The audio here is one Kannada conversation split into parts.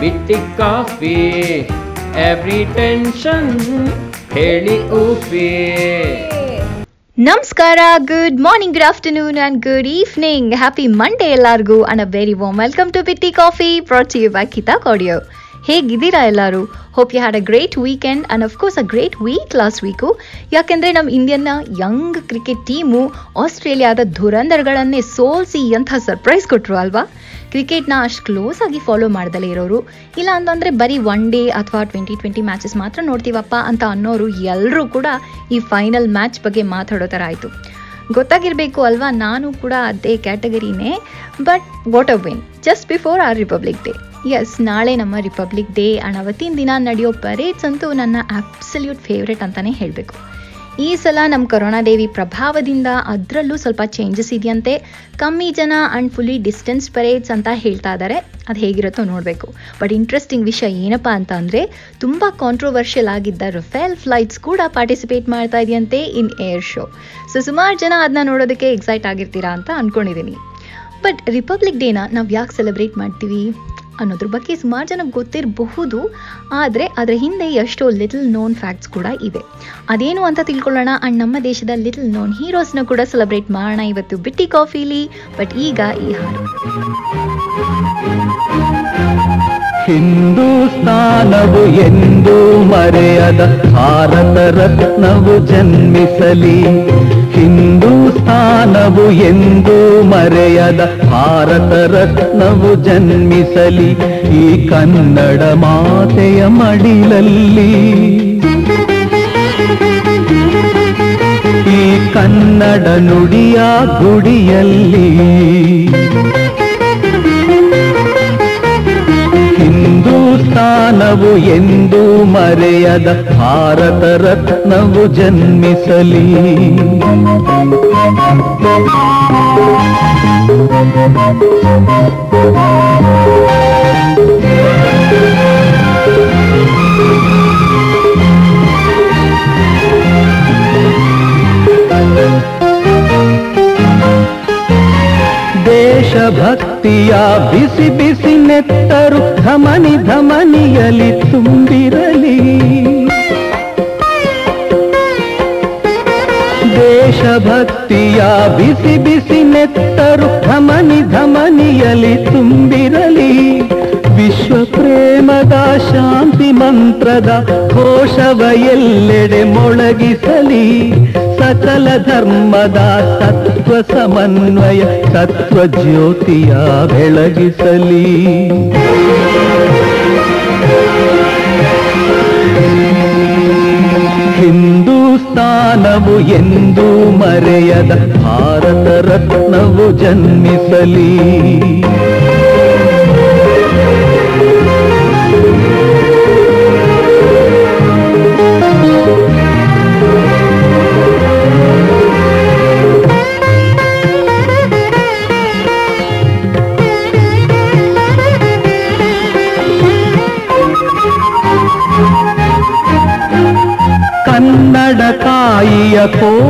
ಬಿಟ್ಟಿ ಕಾಫಿ. ಎವ್ರಿ ಟೆನ್ಷನ್ ಹೇಳಿ ಊಫಿ ನಮಸ್ಕಾರ good morning good afternoon and good evening happy Monday ಎಲ್ಲರಿಗೂ. And a very warm welcome to ಬಿಟ್ಟಿ ಕಾಫಿ ಬ್ರಾಟ್ ಯು ಬೈ ಕಿತಾ ಹೇಗಿದ್ದೀರಾ ಎಲ್ಲರೂ? Hope you had a great weekend and of course a great week last week ಯಾಕೆಂದರೆ ನಮ್ಮ ಇಂಡಿಯನ್ನ ಯಂಗ್ ಕ್ರಿಕೆಟ್ ಟೀಮು ಆಸ್ಟ್ರೇಲಿಯಾದ ಧುರಂಧರ್ಗಳನ್ನೇ ಸೋಲಿಸಿ ಎಂಥ ಸರ್ಪ್ರೈಸ್ ಕೊಟ್ಟರು ಅಲ್ವಾ? ಕ್ರಿಕೆಟ್ನ ಅಷ್ಟು ಕ್ಲೋಸ್ ಆಗಿ ಫಾಲೋ ಮಾಡ್ದಲೇ ಇರೋರು. ಇಲ್ಲ ಅಂತಂದರೆ ಬರೀ ಒನ್ ಡೇ ಅಥವಾ ಟ್ವೆಂಟಿ ಟ್ವೆಂಟಿ ಮ್ಯಾಚಸ್ ಮಾತ್ರ ನೋಡ್ತೀವಪ್ಪ ಅಂತ ಅನ್ನೋರು ಎಲ್ಲರೂ ಕೂಡ ಈ ಫೈನಲ್ ಮ್ಯಾಚ್ ಬಗ್ಗೆ ಮಾತಾಡೋ ಥರ ಆಯಿತು. ಗೊತ್ತಾಗಿರಬೇಕು ಅಲ್ವಾ? ನಾನು ಕೂಡ ಅದೇ ಕ್ಯಾಟಗರಿನೇ. But what a win just before our republic day is ನಾಳೆ ನಮ್ಮ ರಿಪಬ್ಲಿಕ್ ಡೇ ಆ್ಯಂಡ್ ಅವತ್ತಿನ ದಿನ ನಡೆಯೋ ಪರೇಡ್ಸ್ ಅಂತೂ ನನ್ನ ಅಬ್ಸಲ್ಯೂಟ್ ಫೇವ್ರೆಟ್ ಅಂತಲೇ ಹೇಳಬೇಕು. ಈ ಸಲ ನಮ್ಮ ಕರೋನಾ ದೇವಿ ಪ್ರಭಾವದಿಂದ ಅದರಲ್ಲೂ ಸ್ವಲ್ಪ ಚೇಂಜಸ್ ಇದೆಯಂತೆ. ಕಮ್ಮಿ ಜನ ಆ್ಯಂಡ್ ಫುಲ್ಲಿ ಡಿಸ್ಟೆನ್ಸ್ ಪರೇಡ್ಸ್ ಅಂತ ಹೇಳ್ತಾ ಇದ್ದಾರೆ ಅದು ಹೇಗಿರುತ್ತೋ ನೋಡಬೇಕು. ಬಟ್ ಇಂಟ್ರೆಸ್ಟಿಂಗ್ ವಿಷಯ ಏನಪ್ಪ ಅಂತ ಅಂದರೆ, ತುಂಬ ಕಾಂಟ್ರೋವರ್ಷಿಯಲ್ ಆಗಿದ್ದ ರಫೇಲ್ ಫ್ಲೈಟ್ಸ್ ಕೂಡ ಪಾರ್ಟಿಸಿಪೇಟ್ ಮಾಡ್ತಾ ಇದೆಯಂತೆ ಇನ್ ಏರ್ ಶೋ ಸೊ ಸುಮಾರು ಜನ ಅದನ್ನ ನೋಡೋದಕ್ಕೆ ಎಕ್ಸೈಟ್ ಆಗಿರ್ತೀರಾ ಅಂತ ಅಂದ್ಕೊಂಡಿದ್ದೀನಿ ಬಟ್ ರಿಪಬ್ಲಿಕ್ ಡೇನ ನಾವು ಯಾಕೆ ಸೆಲೆಬ್ರೇಟ್ ಮಾಡ್ತೀವಿ? ಅನ್ನೋದ್ರ ಬಗ್ಗೆ ಸುಮಾರು ಜನಕ್ಕೆ ಗೊತ್ತಿರಬಹುದು, ಆದರೆ ಅದರ ಹಿಂದೆ ಎಷ್ಟೋ ಲಿಟಲ್ ನೋನ್ ಫ್ಯಾಕ್ಟ್ಸ್ ಕೂಡ ಇವೆ. ಅದೇನು ಅಂತ ತಿಳ್ಕೊಳ್ಳೋಣ ಆ್ಯಂಡ್ ನಮ್ಮ ದೇಶದ ಲಿಟಲ್ ನೋನ್ ಹೀರೋಸ್ನ ಕೂಡ ಸೆಲೆಬ್ರೇಟ್ ಮಾಡೋಣ. ಇವತ್ತು ಬಿಟ್ಟಿ ಕಾಫಿಲಿ ಬಟ್ ಈಗ ಈ ಹಾಡು. ಹಿಂದೂಸ್ತಾನವು ಎಂದು ಮರೆಯದ ಭಾರತ ರತ್ನವು ಜನ್ಮಿಸಲಿ. ಹಿಂದೂಸ್ತಾನವು ಎಂದು ಮರೆಯದ ಭಾರತ ರತ್ನವು ಜನ್ಮಿಸಲಿ ಈ ಕನ್ನಡ ಮಾತೆಯ ಮಡಿಲಲ್ಲಿ. ಈ ಕನ್ನಡ ನುಡಿಯ ಗುಡಿಯಲ್ಲಿ ಹಿಂದೂಸ್ತಾನವು ಎಂದು ಮರೆಯದ ಭಾರತ ರತ್ನವು ಜನ್ಮಿಸಲಿ. ದೇಶಭಕ್ತಿಯ ಬಿಸಿ ಬಿಸಿ ನೆತ್ತರು ಧಮನಿ ಧಮನಿಯಲಿ ತುಂಬಿರಲಿ ದೇಶಭಕ್ತಿಯ ಬಿಸಿ ಬಿಸಿ ನೆತ್ತರು ಧಮನಿ ಧಮನಿಯಲಿ ಮಂತ್ರದ ಘೋಷವ ಎಲ್ಲೆಡೆ ಮೊಳಗಿಸಲಿ. ಸಕಲ ಧರ್ಮದ ತತ್ವ ಸಮನ್ವಯ, ತತ್ವ ಜ್ಯೋತಿಯ ಬೆಳಗಿಸಲಿ. ಹಿಂದೂಸ್ತಾನವು ಎಂದೂ ಮರೆಯದ ಭಾರತ ರತ್ನವು ಜನ್ಮಿಸಲಿ.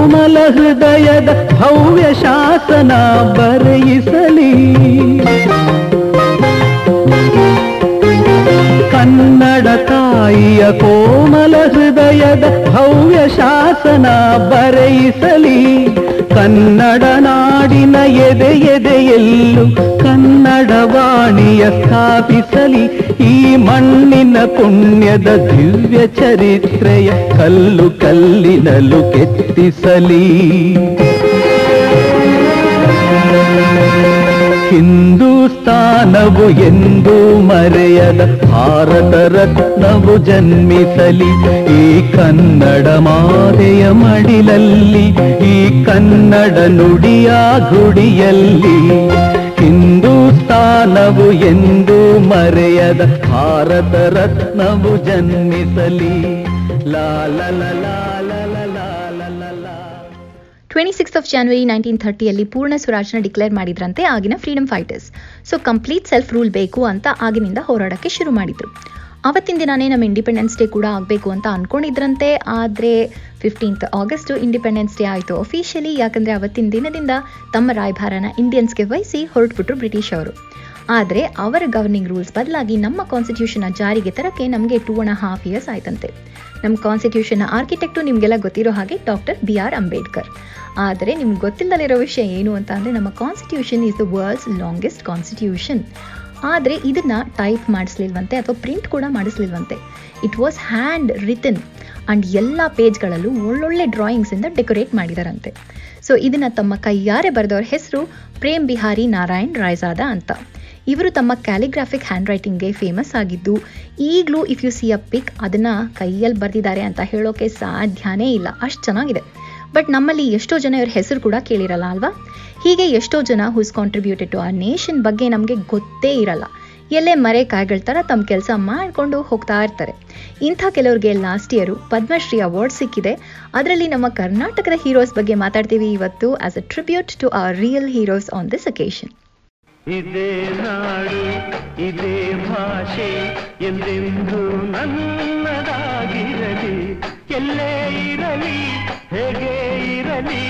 ಕೋಮಲ ಹೃದಯದ ಭವ್ಯ ಶಾಸನ ಬರೆಯಿಸಲಿ. ಕನ್ನಡ ತಾಯಿಯ ಕೋಮಲ ಹೃದಯದ ಭವ್ಯ ಶಾಸನ ಬರೆಯಿಸಲಿ. ಕನ್ನಡ ನಾಡಿನ ಎದೆ ಎದೆಯಲ್ಲೂ ವಾಣಿಯ ಸ್ಥಾಪಿಸಲಿ ಈ ಮಣ್ಣಿನ ಪುಣ್ಯದ ದಿವ್ಯ ಚರಿತ್ರೆಯ ಕಲ್ಲು ಕಲ್ಲಿನಲು ಕೆತ್ತಿಸಲಿ. ಹಿಂದೂಸ್ತಾನವು ಎಂದು ಮರೆಯದ ಭಾರತ ರತ್ನವು ಜನ್ಮಿಸಲಿ. ಈ ಕನ್ನಡ ಮಾತೆಯ ಮಡಿಲಲ್ಲಿ, ಈ ಕನ್ನಡ ನುಡಿಯ ಗುಡಿಯಲ್ಲಿ. ಹಿಂದೂಸ್ತಾನವು ಎಂದು ಮರೆಯದ ಭಾರತ ರತ್ನವು ಜನ್ಮಿಸಲಿ ಲಾಲ. Twenty six of January nineteen ಥರ್ಟಿಯಲ್ಲಿ ಪೂರ್ಣ ಸ್ವರಾಜ್ನ ಡಿಕ್ಲೇರ್ ಮಾಡಿದ್ರಂತೆ ಆಗಿನ freedom fighters so complete self rule ಬೇಕು ಅಂತ ಆಗಿನಿಂದ ಹೋರಾಡಕ್ಕೆ ಶುರು ಮಾಡಿದ್ರು ಅವತ್ತಿನ ದಿನಾನೇ ನಮ್ಮ ಇಂಡಿಪೆಂಡೆನ್ಸ್ ಡೇ ಕೂಡ ಆಗಬೇಕು ಅಂತ ಅನ್ಕೊಂಡಿದ್ರಂತೆ, ಆದರೆ ಫಿಫ್ಟೀನ್ತ್ ಆಗಸ್ಟು ಇಂಡಿಪೆಂಡೆನ್ಸ್ ಡೇ ಆಯಿತು. ಅಫಿಷಿಯಲಿ ಯಾಕಂದರೆ ಆವತ್ತಿನ ದಿನದಿಂದ ತಮ್ಮ ರಾಯಭಾರನ ಇಂಡಿಯನ್ಸ್ಗೆ ವಹಿಸಿ ಹೊರಟ್ಬಿಟ್ರು ಬ್ರಿಟಿಷ್ ಅವರು. ಆದರೆ ಅವರ ಗವರ್ನಿಂಗ್ ರೂಲ್ಸ್ ಬದಲಾಗಿ ನಮ್ಮ ಕಾನ್ಸ್ಟಿಟ್ಯೂಷನ್ನ ಜಾರಿಗೆ ತರಕ್ಕೆ ನಮಗೆ ಟೂ ಅಂಡ್ ಹಾಫ್ ಇಯರ್ಸ್ ಆಯ್ತಂತೆ. ನಮ್ಮ ಕಾನ್ಸ್ಟಿಟ್ಯೂಷನ್ನ ಆರ್ಕಿಟೆಕ್ಟು ನಿಮಗೆಲ್ಲ ಗೊತ್ತಿರೋ ಹಾಗೆ ಡಾಕ್ಟರ್ ಬಿ ಆರ್ ಅಂಬೇಡ್ಕರ್ ಆದರೆ ನಿಮ್ಗೆ ಗೊತ್ತಿಲ್ಲದಲ್ಲಿರೋ ವಿಷಯ ಏನು ಅಂತ ಅಂದರೆ ನಮ್ಮ constitution is the world's longest constitution ಆದರೆ ಇದನ್ನ ಟೈಪ್ ಮಾಡಿಸ್ಲಿಲ್ವಂತೆ ಅಥವಾ ಪ್ರಿಂಟ್ ಕೂಡ ಮಾಡಿಸ್ಲಿಲ್ವಂತೆ. It was hand written and ಎಲ್ಲ ಪೇಜ್ಗಳಲ್ಲೂ ಒಳ್ಳೊಳ್ಳೆ ಡ್ರಾಯಿಂಗ್ಸಿಂದ ಡೆಕೋರೇಟ್ ಮಾಡಿದಾರಂತೆ. ಸೊ ಇದನ್ನು ತಮ್ಮ ಕೈಯಾರೆ ಬರೆದವ್ರ ಹೆಸರು ಪ್ರೇಮ್ ಬಿಹಾರಿ ನಾರಾಯಣ್ ರಾಯ್ಜಾದ ಅಂತ. ಇವರು ತಮ್ಮ ಕ್ಯಾಲಿಗ್ರಾಫಿಕ್ ಹ್ಯಾಂಡ್ ರೈಟಿಂಗ್ಗೆ ಫೇಮಸ್ ಆಗಿದ್ದು, ಈಗಲೂ if you see a pic ಅದನ್ನು ಕೈಯಲ್ಲಿ ಬರೆದಿದ್ದಾರೆ ಅಂತ ಹೇಳೋಕೆ ಸಾಧ್ಯನೇ ಇಲ್ಲ. ಅಷ್ಟು ಚೆನ್ನಾಗಿದೆ. ಬಟ್ ನಮ್ಮಲ್ಲಿ ಎಷ್ಟೋ ಜನ ಇವ್ರ ಹೆಸರು ಕೂಡ ಕೇಳಿರಲ್ಲ ಅಲ್ವಾ? ಹೀಗೆ ಎಷ್ಟೋ ಜನ ಹುಸ್ ಕಾಂಟ್ರಿಬ್ಯೂಟೆಡ್ ಟು ಆ ನೇಷನ್ ಬಗ್ಗೆ ನಮಗೆ ಗೊತ್ತೇ ಇರಲ್ಲ. ಎಲ್ಲೇ ಮರೆ ಕಾಯ್ಗಳ ಥರ ತಮ್ಮ ಕೆಲಸ ಮಾಡಿಕೊಂಡು ಹೋಗ್ತಾ ಇರ್ತಾರೆ. ಇಂಥ ಕೆಲವ್ರಿಗೆ ಲಾಸ್ಟ್ ಇಯರು ಪದ್ಮಶ್ರೀ ಅವಾರ್ಡ್ ಸಿಕ್ಕಿದೆ. ಅದರಲ್ಲಿ ನಮ್ಮ ಕರ್ನಾಟಕದ ಹೀರೋಸ್ ಬಗ್ಗೆ ಮಾತಾಡ್ತೀವಿ ಇವತ್ತು as a tribute to our real heroes on this occasion ಇದೇ ನಾಡು, ಇದೇ ಭಾಷೆ ನನ್ನದಾಗಿರಲಿ. ಎಲ್ಲೇ ಇರಲಿ, ಹೇಗೆ ಇರಲಿ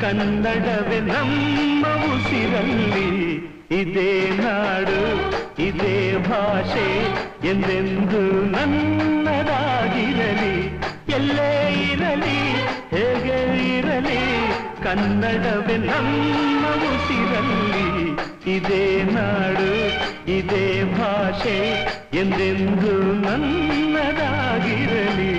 ಕನ್ನಡವೇ ನಮ್ಮ ಉಸಿರಲ್ಲಿ ಇದೇ ನಾಡು ಇದೇ ಭಾಷೆ ಎಂದೆಂದು ನನ್ನದಾಗಿರಲಿ ಎಲ್ಲೇ ಇರಲಿ ಹೇಗೆ ಇರಲಿ ಕನ್ನಡವೇ ನಮ್ಮ ಉಸಿರಲ್ಲಿ ಇದೇ ನಾಡು ಇದೇ ಭಾಷೆ ಎಂದೆಂದು ನನ್ನದಾಗಿರಲಿ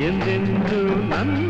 ಎಂದೆಂದು ನನ್ನದಾಗಿರಲಿ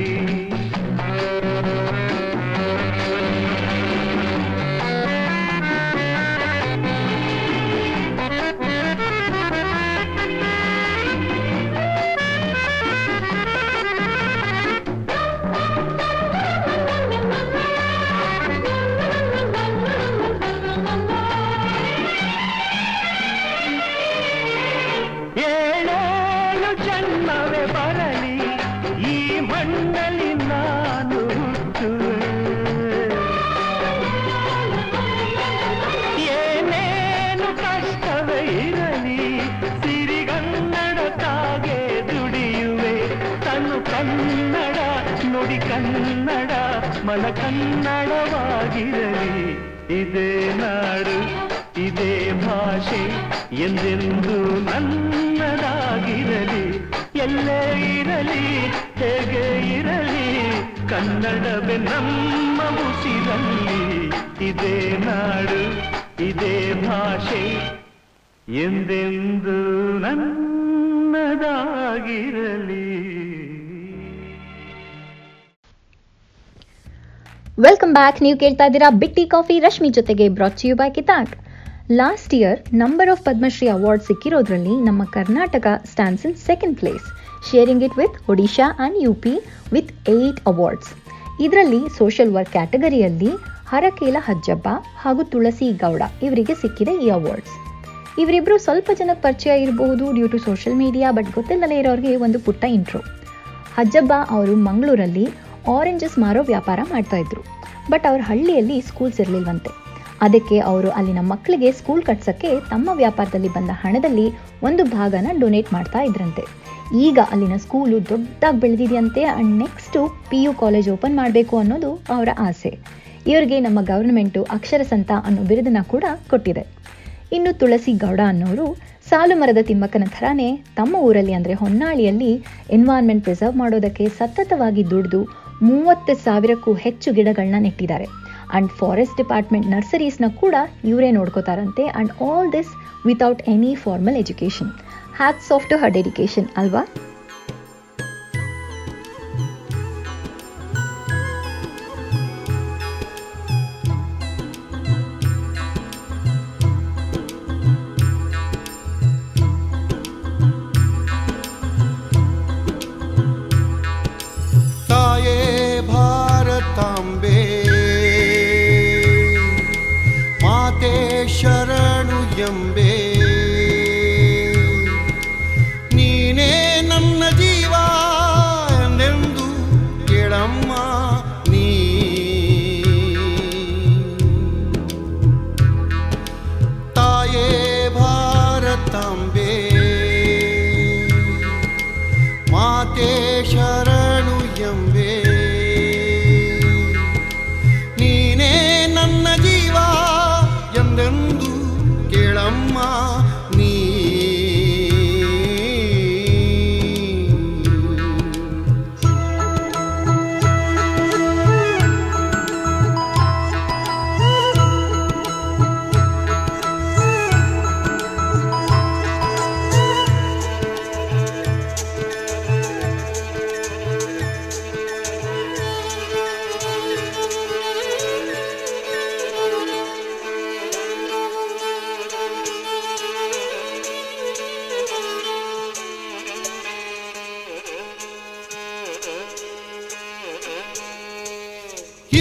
ಇರಲಿ ಸಿರಿಗನ್ನಡ ತಾಗೆ ದುಡಿಯುವೆ. ತನು ಕನ್ನಡ, ನುಡಿ ಕನ್ನಡ, ಮನ ಕನ್ನಡವಾಗಿರಲಿ. ಇದೇ ನಾಡು, ಇದೇ ಭಾಷೆ, ಎಂದೆಂದು ನನ್ನದಾಗಿರಲಿ. ಎಲ್ಲೇ ಇರಲಿ, ಹೇಗೆ ಇರಲಿ, ಕನ್ನಡವೇ ನಮ್ಮ ಮುಸಿರಲಿ ಇದೇ ನಾಡು, ಇದೇ ಭಾಷೆ ಎಂದೆಂದು ನನ್ನದಾಗಿರಲಿ. ವೆಲ್ಕಮ್ ಬ್ಯಾಕ್ ನೀವು ಕೇಳ್ತಾ ಇದ್ದೀರಾ ಬಿಟ್ಟಿ ಕಾಫಿ. ರಶ್ಮಿ ಜೊತೆಗೆ ಬ್ರಾಚ್ you by ಕಿತಾಕ್ last year number of Padmashri award ಸಿಕ್ಕಿರೋದ್ರಲ್ಲಿ ನಮ್ಮ Karnataka stands in second place sharing it with Odisha and U P with eight awards ಇದರಲ್ಲಿ ಸೋಷಿಯಲ್ ವರ್ಕ್ ಕ್ಯಾಟಗರಿಯಲ್ಲಿ ಹರಕೇಲ ಹಜ್ಜಬ್ಬ ಹಾಗೂ ತುಳಸಿ ಗೌಡ ಇವರಿಗೆ ಸಿಕ್ಕಿದೆ ಈ ಅವಾರ್ಡ್ಸ್ ಇವರಿಬ್ಬರು ಸ್ವಲ್ಪ ಜನಕ್ಕೆ ಪರಿಚಯ ಇರಬಹುದು due to social media but ಗೊತ್ತಿಲ್ಲದೆ ಇರೋರಿಗೆ ಒಂದು ಪುಟ್ಟ ಇಂಟ್ರೋ ಅಜ್ಜಬ್ಬ ಅವರು ಮಂಗಳೂರಲ್ಲಿ ಆರೆಂಜಸ್ ಮಾರೋ ವ್ಯಾಪಾರ ಮಾಡ್ತಾ ಇದ್ರು. ಬಟ್ ಅವ್ರ ಹಳ್ಳಿಯಲ್ಲಿ ಸ್ಕೂಲ್ಸ್ ಇರಲಿಲ್ವಂತೆ. ಅದಕ್ಕೆ ಅವರು ಅಲ್ಲಿನ ಮಕ್ಕಳಿಗೆ ಸ್ಕೂಲ್ ಕಟ್ಸೋಕ್ಕೆ ತಮ್ಮ ವ್ಯಾಪಾರದಲ್ಲಿ ಬಂದ ಹಣದಲ್ಲಿ ಒಂದು ಭಾಗನ ಡೊನೇಟ್ ಮಾಡ್ತಾ ಇದ್ರಂತೆ. ಈಗ ಅಲ್ಲಿನ ಸ್ಕೂಲು ದೊಡ್ಡದಾಗಿ ಬೆಳೆದಿದೆಯಂತೆ and next P U college open ಮಾಡಬೇಕು ಅನ್ನೋದು ಅವರ ಆಸೆ. ಇವರಿಗೆ ನಮ್ಮ ಗೌರ್ಮೆಂಟು ಅಕ್ಷರಸಂತ ಅನ್ನೋ ಬಿರುದನ್ನ ಕೂಡ ಕೊಟ್ಟಿದೆ. ಇನ್ನು ತುಳಸಿ ಗೌಡ ಅನ್ನೋರು ಸಾಲು ಮರದ ತಿಮ್ಮಕ್ಕನ ಥರನೇ ತಮ್ಮ ಊರಲ್ಲಿ ಅಂದರೆ ಹೊನ್ನಾಳಿಯಲ್ಲಿ ಎನ್ವೈರ್ನ್ಮೆಂಟ್ ಪ್ರಿಸರ್ವ್ ಮಾಡೋದಕ್ಕೆ ಸತತವಾಗಿ ದುಡಿದು ಮೂವತ್ತು ಸಾವಿರಕ್ಕೂ ಹೆಚ್ಚು ಗಿಡಗಳನ್ನ ನೆಟ್ಟಿದ್ದಾರೆ. ಆ್ಯಂಡ್ ಫಾರೆಸ್ಟ್ ಡಿಪಾರ್ಟ್ಮೆಂಟ್ ನರ್ಸರೀಸ್ನ ಕೂಡ ಇವರೇ ನೋಡ್ಕೋತಾರಂತೆ and all this without any formal education hats off to her dedication ಅಲ್ವಾ?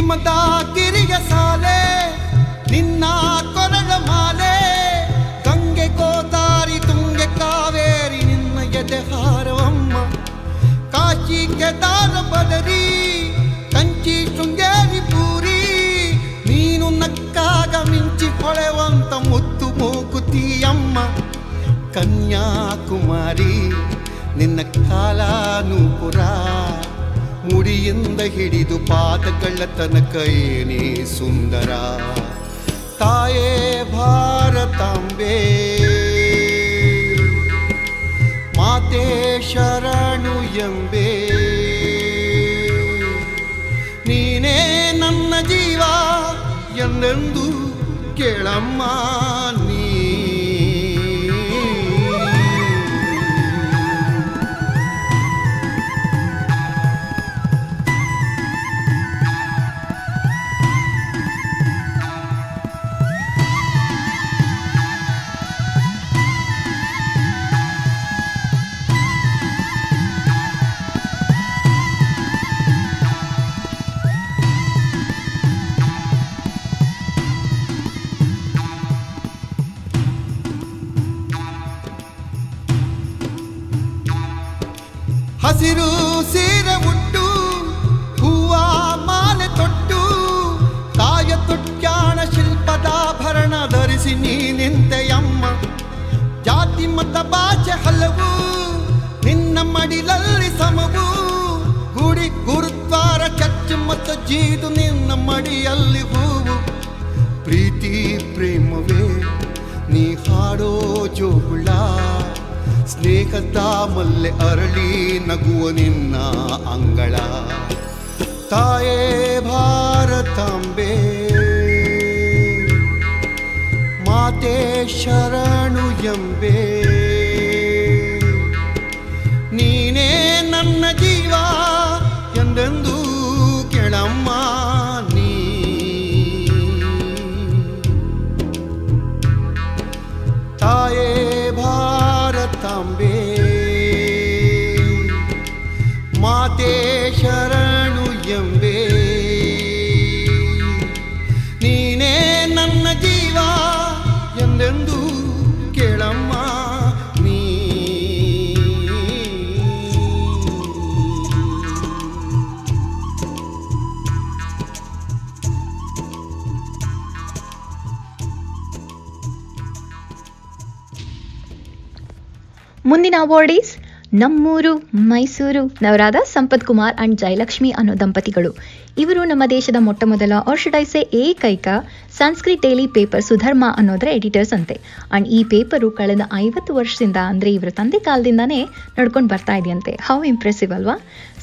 ಹಿಮದ ಗಿರಿಯ ಸಾಲೆ ನಿನ್ನ ಕೊರಳ ಮಾಲೆ ಗಂಗೆ ಗೋದಾರಿ ತುಂಗೆ ಕಾವೇರಿ ನಿನ್ನ ಎದೆ ಹಾರವಮ್ಮ ಕಾಶಿ ಕೆದಾರ ಬದರಿ ಕಂಚಿ ಶೃಂಗೇರಿ ಪೂರಿ ನೀನು ನಕ್ಕಾಗ ಮಿಂಚಿ ಹೊಳೆವಂತ ಮುತ್ತು ಮೂಗುತಿಯಮ್ಮ ಕನ್ಯಾಕುಮಾರಿ ನಿನ್ನ ಕಾಲಾನೂಪುರ ಮುಡಿಯಿಂದ ಹಿಡಿದು ಪಾದಗಳ ತನಕ ಏನೇ ಸುಂದರ. ತಾಯೇ ಭಾರತಾಂಬೆ. ಮಾತೆ ಶರಣು ಎಂಬೆ. ನೀನೇ ನನ್ನ ಜೀವ ಎಂದೆಂದು ಕೇಳಮ್ಮ. ಹಸಿರು ಸೀರೆ ಉಟ್ಟು ಹೂವ ಮಾಲೆ ತೊಟ್ಟು, ತಾಯ ಶಿಲ್ಪದ ಶಿಲ್ಪದಾಭರಣ ಧರಿಸಿ ನೀ ನಿಂತೆಯಮ್ಮ ಜಾತಿ ಮತ ಬಾಚೆ ಹಲವು, ನಿನ್ನ ಮಡಿಲಲ್ಲಿ ಸಮವು. ಗುಡಿ ಗುರುದ್ವಾರ, ಚರ್ಚ್ ಮತ್ತು ಜೀದು ನಿನ್ನ ಮಡಿಯಲ್ಲಿ ಹೂವು. ಪ್ರೀತಿ ಪ್ರೇಮವೇ, ನೀ ಹಾಡೋ ಜೋಗುಳ. ಸ್ನೇಹದ ಮಲ್ಲೆ ಅರಳಿ ನಗುವ ನಿನ್ನ ಅಂಗಳ. ತಾಯೇ ಭಾರತಾಂಬೆ ಮಾತೆ ಶರಣು ಎಂಬೆ. ಮುಂದಿನ ಅವಾರ್ಡೀಸ್ ನಮ್ಮೂರು ಮೈಸೂರು ನವರಾದ ಸಂಪತ್ ಕುಮಾರ್ ಅಂಡ್ ಜಯಲಕ್ಷ್ಮಿ ಅನ್ನೋ ದಂಪತಿಗಳು. ಇವರು ನಮ್ಮ ದೇಶದ ಮೊಟ್ಟ ಮೊದಲ ಆರ್ಷಡೈಸೆ ಏಕೈಕ ಸಂಸ್ಕೃತ್ ಡೈಲಿ ಪೇಪರ್ ಸುಧರ್ಮ ಅನ್ನೋದರ ಎಡಿಟರ್ಸ್ ಅಂತೆ. ಅಂಡ್ ಈ ಪೇಪರು ಕಳೆದ ಐವತ್ತು ವರ್ಷದಿಂದ ಅಂದ್ರೆ ಇವರ ತಂದೆ ಕಾಲದಿಂದಾನೇ ನಡ್ಕೊಂಡು ಬರ್ತಾ ಇದೆಯಂತೆ. ಹೌ ಇಂಪ್ರೆಸಿವ್ ಅಲ್ವಾ?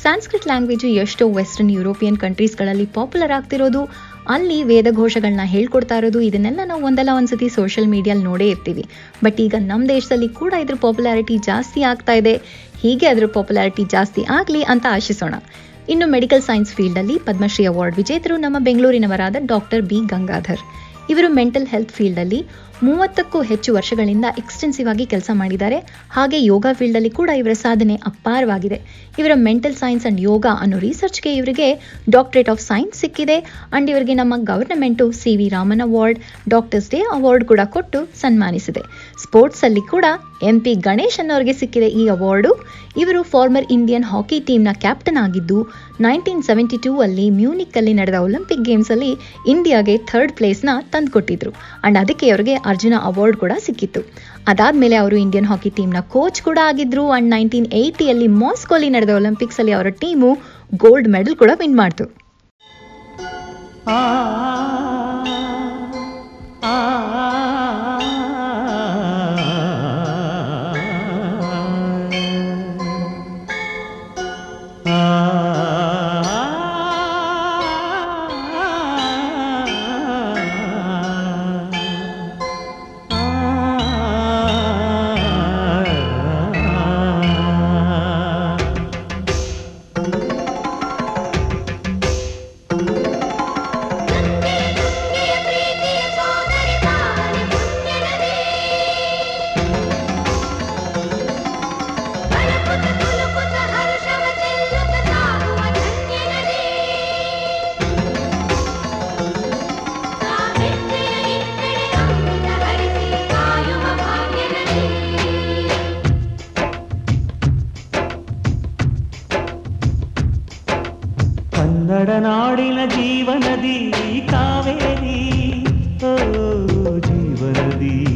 ಸಂಸ್ಕೃತ್ ಲ್ಯಾಂಗ್ವೇಜು ಎಷ್ಟೋ ವೆಸ್ಟರ್ನ್ ಯುರೋಪಿಯನ್ ಕಂಟ್ರೀಸ್ಗಳಲ್ಲಿ ಪಾಪ್ಯುಲರ್ ಆಗ್ತಿರೋದು ಅಲ್ಲಿ ವೇದಘೋಷಗಳನ್ನ ಹೇಳ್ಕೊಡ್ತಾ ಇರೋದು ಇದನ್ನೆಲ್ಲ ನಾವು ಒಂದಲ್ಲ ಒಂದ್ಸತಿ ಸೋಷಿಯಲ್ ಮೀಡಿಯಲ್ಲಿ ನೋಡೇ ಇರ್ತೀವಿ. ಬಟ್ ಈಗ ನಮ್ಮ ದೇಶದಲ್ಲಿ ಕೂಡ ಇದ್ರ ಪಾಪ್ಯುಲಾರಿಟಿ ಜಾಸ್ತಿ ಆಗ್ತಾ ಇದೆ. ಹೀಗೆ ಅದ್ರ ಪಾಪ್ಯುಲಾರಿಟಿ ಜಾಸ್ತಿ ಆಗಲಿ ಅಂತ ಆಶಿಸೋಣ. ಇನ್ನು ಮೆಡಿಕಲ್ ಸೈನ್ಸ್ ಫೀಲ್ಡಲ್ಲಿ ಪದ್ಮಶ್ರೀ ಅವಾರ್ಡ್ ವಿಜೇತರು ನಮ್ಮ ಬೆಂಗಳೂರಿನವರಾದ ಡಾಕ್ಟರ್ ಬಿ ಗಂಗಾಧರ್. ಇವರು ಮೆಂಟಲ್ ಹೆಲ್ತ್ ಫೀಲ್ಡಲ್ಲಿ ಮೂವತ್ತಕ್ಕೂ ಹೆಚ್ಚು ವರ್ಷಗಳಿಂದ ಎಕ್ಸ್ಟೆನ್ಸಿವ್ ಆಗಿ ಕೆಲಸ ಮಾಡಿದ್ದಾರೆ. ಹಾಗೆ ಯೋಗ ಫೀಲ್ಡಲ್ಲಿ ಕೂಡ ಇವರ ಸಾಧನೆ ಅಪಾರವಾಗಿದೆ. ಇವರ ಮೆಂಟಲ್ ಸೈನ್ಸ್ ಅಂಡ್ ಯೋಗ ಅನ್ನೋ ರಿಸರ್ಚ್ಗೆ ಇವರಿಗೆ ಡಾಕ್ಟರೇಟ್ ಆಫ್ ಸೈನ್ಸ್ ಸಿಕ್ಕಿದೆ. ಅಂಡ್ ಇವರಿಗೆ ನಮ್ಮ government C V Raman award doctors day award ಕೂಡ ಕೊಟ್ಟು ಸನ್ಮಾನಿಸಿದೆ. ಸ್ಪೋರ್ಟ್ಸಲ್ಲಿ ಕೂಡ ಎಂ ಪಿ ಗಣೇಶ್ ಅನ್ನೋರಿಗೆ ಸಿಕ್ಕಿದೆ ಈ ಅವಾರ್ಡು ಇವರು ಫಾರ್ಮರ್ ಇಂಡಿಯನ್ ಹಾಕಿ ಟೀಮ್ನ ಕ್ಯಾಪ್ಟನ್ ಆಗಿದ್ದು ನೈನ್ಟೀನ್ ಸೆವೆಂಟಿ ಟೂ ಅಲ್ಲಿ ಮ್ಯೂನಿಕ್ಕಲ್ಲಿ ನಡೆದ ಒಲಿಂಪಿಕ್ ಗೇಮ್ಸಲ್ಲಿ ಇಂಡಿಯಾಗೆ ಥರ್ಡ್ ಪ್ಲೇಸ್ನ ತಂದುಕೊಟ್ಟಿದ್ರು ಅಂಡ್ ಅದಕ್ಕೆ ಅವರಿಗೆ ಅರ್ಜುನ ಅವಾರ್ಡ್ ಕೂಡ ಸಿಕ್ಕಿತ್ತು ಅದಾದ್ಮೇಲೆ ಅವರು ಇಂಡಿಯನ್ ಹಾಕಿ ಟೀಮ್ನ ಕೋಚ್ ಕೂಡ ಆಗಿದ್ರು ಅಂಡ್ ನೈನ್ಟೀನ್ ಏಯ್ಟಿಯಲ್ಲಿ ಮಾಸ್ಕೋಲಿ ನಡೆದ ಒಲಿಂಪಿಕ್ಸಲ್ಲಿ ಅವರ ಟೀಮು ಗೋಲ್ಡ್ ಮೆಡಲ್ ಕೂಡ ವಿನ್ ಮಾಡ್ತು ಆ மதி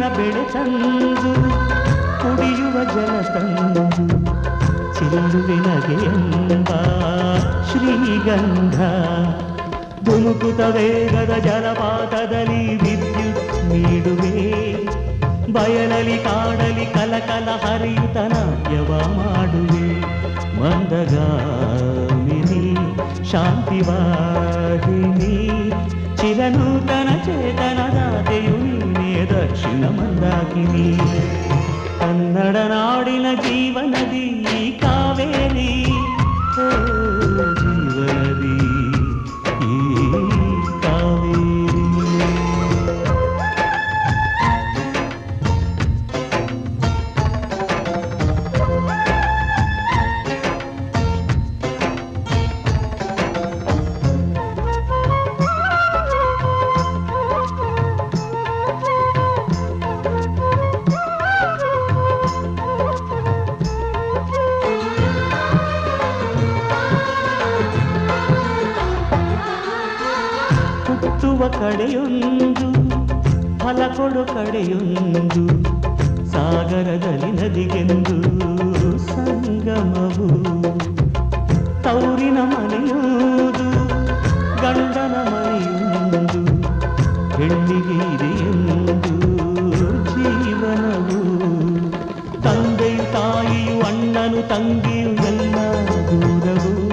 ಹಸಿರಿನ ಬೆಳೆ ತಂದು ಕುಡಿಯುವ ಜಲ ತಂದು ಚೆಲ್ಲುವಿನಗೆ ಎಂಬ ಶ್ರೀಗಂಧ ಧುಮುಕುತ ವೇಗದ ಜಲಪಾತದಲ್ಲಿ ವಿದ್ಯುತ್ ನೀಡುವೆ ಬಯಲಲಿ ಕಾಡಲಿ ಕಲಕಲ ಹರಿಯುತ ನಾಟ್ಯವ ಮಾಡುವೆ ಮಂದಗಾಮಿನಿ ಶಾಂತಿವಾಹಿನಿ ಚಿರನೂತನ ಚೇತನದಾತೆಯು ನೀನೇ ದಕ್ಷಿಣ ಮಂದಾಕಿನಿ ಕನ್ನಡ ನಾಡಿನ ಜೀವನದಿ ಈ ಕಾವೇರಿ ಕಡೆಯೊಂದು, ಸಾಗರದಲ್ಲಿ ನದಿಗೆಂದು ಸಂಗಮವು. ತೌರಿನ ಮನೆಯೋದು, ಗಂಡನ ಮನೆಯೊಂದು, ಹೆಣ್ಣಿಗೆ ಇದೆಯೆಂದು ಜೀವನವು. ತಂದೆಯು ತಾಯಿಯು, ಅಣ್ಣನು, ತಂಗಿಯು ಎಲ್ಲ ದೂರವು.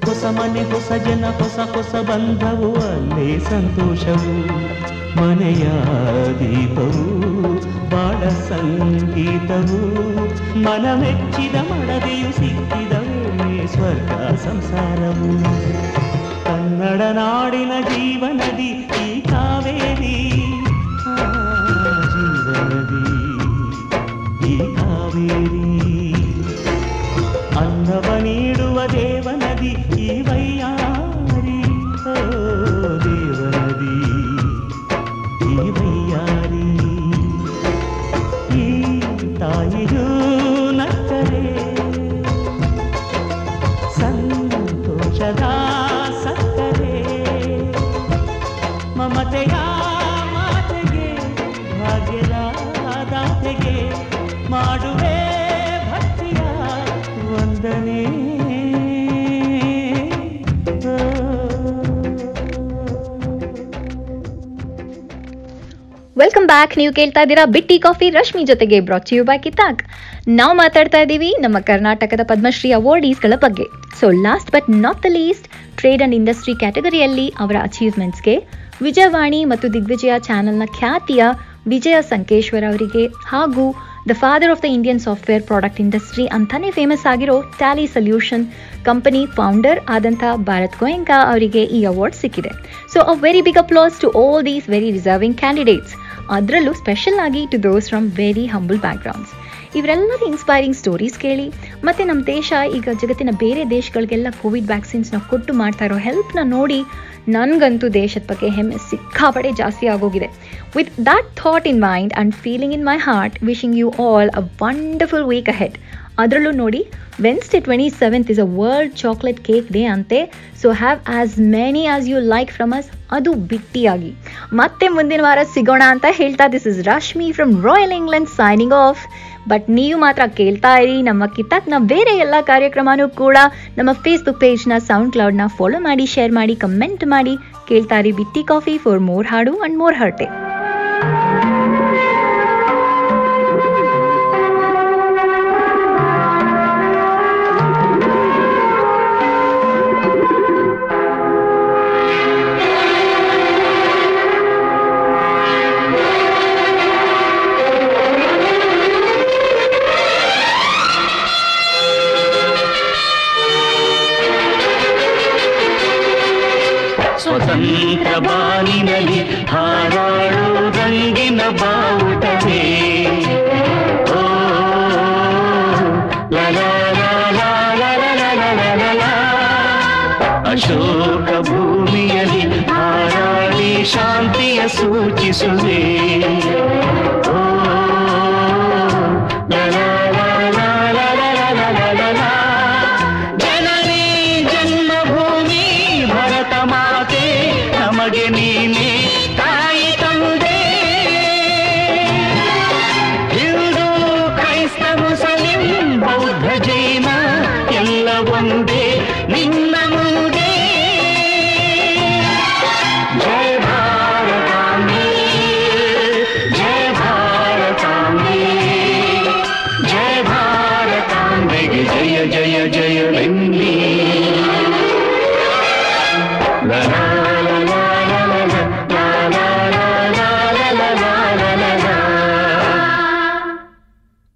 ಹೊಸ ಮನೆ, ಹೊಸ ಜನ, ಹೊಸ ಹೊಸ ಬಂಧವು, ಅಲ್ಲೇ ಸಂತೋಷವು. ಮನೆಯ ದೀಪವು ಬಾಳ ಸಂಗೀತವು ಮನ ಮೆಚ್ಚಿದ ಮಡದೆಯು ಸಿಕ್ಕಿದವೇ ಸ್ವರ್ಗ ಸಂಸಾರವು ಕನ್ನಡ ನಾಡಿನ ಜೀವನದಿ ಈ ಕಾವೇರಿ ಸದಾ ವೆಲ್ಕಮ್ ಬ್ಯಾಕ್ ನೀವು ಕೇಳ್ತಾ ಇದ್ದೀರಾ ಬಿಟ್ಟಿ ಕಾಫಿ. ರಶ್ಮಿ ಜೊತೆಗೆ ಬ್ರಾಚಿಯು ಬ್ಯಾಕ್ ಕಿತಾಕ್. ನಾವು ಮಾತಾಡ್ತಾ ಇದ್ದೀವಿ ನಮ್ಮ ಕರ್ನಾಟಕದ ಪದ್ಮಶ್ರೀ ಅವಾರ್ಡೀಸ್ಗಳ ಬಗ್ಗೆ. So last but not the least trade and industry ಕ್ಯಾಟಗರಿಯಲ್ಲಿ ಅವರ ಅಚೀವ್ಮೆಂಟ್ಸ್ಗೆ ವಿಜಯವಾಣಿ ಮತ್ತು ದಿಗ್ವಿಜಯ ಚಾನೆಲ್ನ ಖ್ಯಾತಿಯ ವಿಜಯ ಸಂಕೇಶ್ವರ್ ಅವರಿಗೆ ಹಾಗೂ the father of the Indian software product industry ಅಂತಾನೆ ಫೇಮಸ್ ಆಗಿರೋ ಟ್ಯಾಲಿ ಸೊಲ್ಯೂಷನ್ ಕಂಪನಿ ಫೌಂಡರ್ ಆದಂಥ ಭಾರತ್ ಗೋಯಂಕಾ ಅವರಿಗೆ ಈ ಅವಾರ್ಡ್ ಸಿಕ್ಕಿದೆ. So a very big applause to all these very deserving candidates ಅದರಲ್ಲೂ ಸ್ಪೆಷಲ್ ಆಗಿ to those from very humble backgrounds ಇವರೆಲ್ಲರ ಇನ್ಸ್ಪೈರಿಂಗ್ ಸ್ಟೋರೀಸ್ ಕೇಳಿ, ಮತ್ತು ನಮ್ಮ ದೇಶ ಈಗ ಜಗತ್ತಿನ ಬೇರೆ ದೇಶಗಳಿಗೆಲ್ಲ ಕೋವಿಡ್ ವ್ಯಾಕ್ಸಿನ್ಸ್ನ ಕೊಟ್ಟು ಮಾಡ್ತಾ ಇರೋ ಹೆಲ್ಪ್ನ ನೋಡಿ ನನಗಂತೂ ದೇಶದ ಬಗ್ಗೆ ಹೆಮ್ಮೆ ಸಿಕ್ಕಾಪಡೆ ಜಾಸ್ತಿ ಆಗೋಗಿದೆ. With that thought in mind and feeling in my heart wishing you all a wonderful week ahead ಅದರಲ್ಲೂ ನೋಡಿ Wednesday twenty seventh is a world chocolate cake day ಅಂತೆ. So have as many as you like from us ಅದು ಬಿಟ್ಟಿಯಾಗಿ. ಮತ್ತೆ ಮುಂದಿನ ವಾರ ಸಿಗೋಣ ಅಂತ ಹೇಳ್ತಾ this is Rashmi from royal England signing off but ನೀವು ಮಾತ್ರ ಕೇಳ್ತಾ ಇರಿ, ನಮ್ಮ ಕಿತಾಕ್ನ ಬೇರೆ ಎಲ್ಲ ಕಾರ್ಯಕ್ರಮನೂ ಕೂಡ ನಮ್ಮ ಫೇಸ್ಬುಕ್ ಪೇಜ್ನ ಸೌಂಡ್ ಕ್ಲೌಡ್ನ ಫಾಲೋ ಮಾಡಿ ಶೇರ್ ಮಾಡಿ ಕಮೆಂಟ್ ಮಾಡಿ. ಕೇಳ್ತಾ ಇರಿ ಬಿಟ್ಟಿ ಕಾಫಿ ಫಾರ್ ಮೋರ್ ಹಾಡು ಅಂಡ್ ಮೋರ್ ಹರ್ಟೆ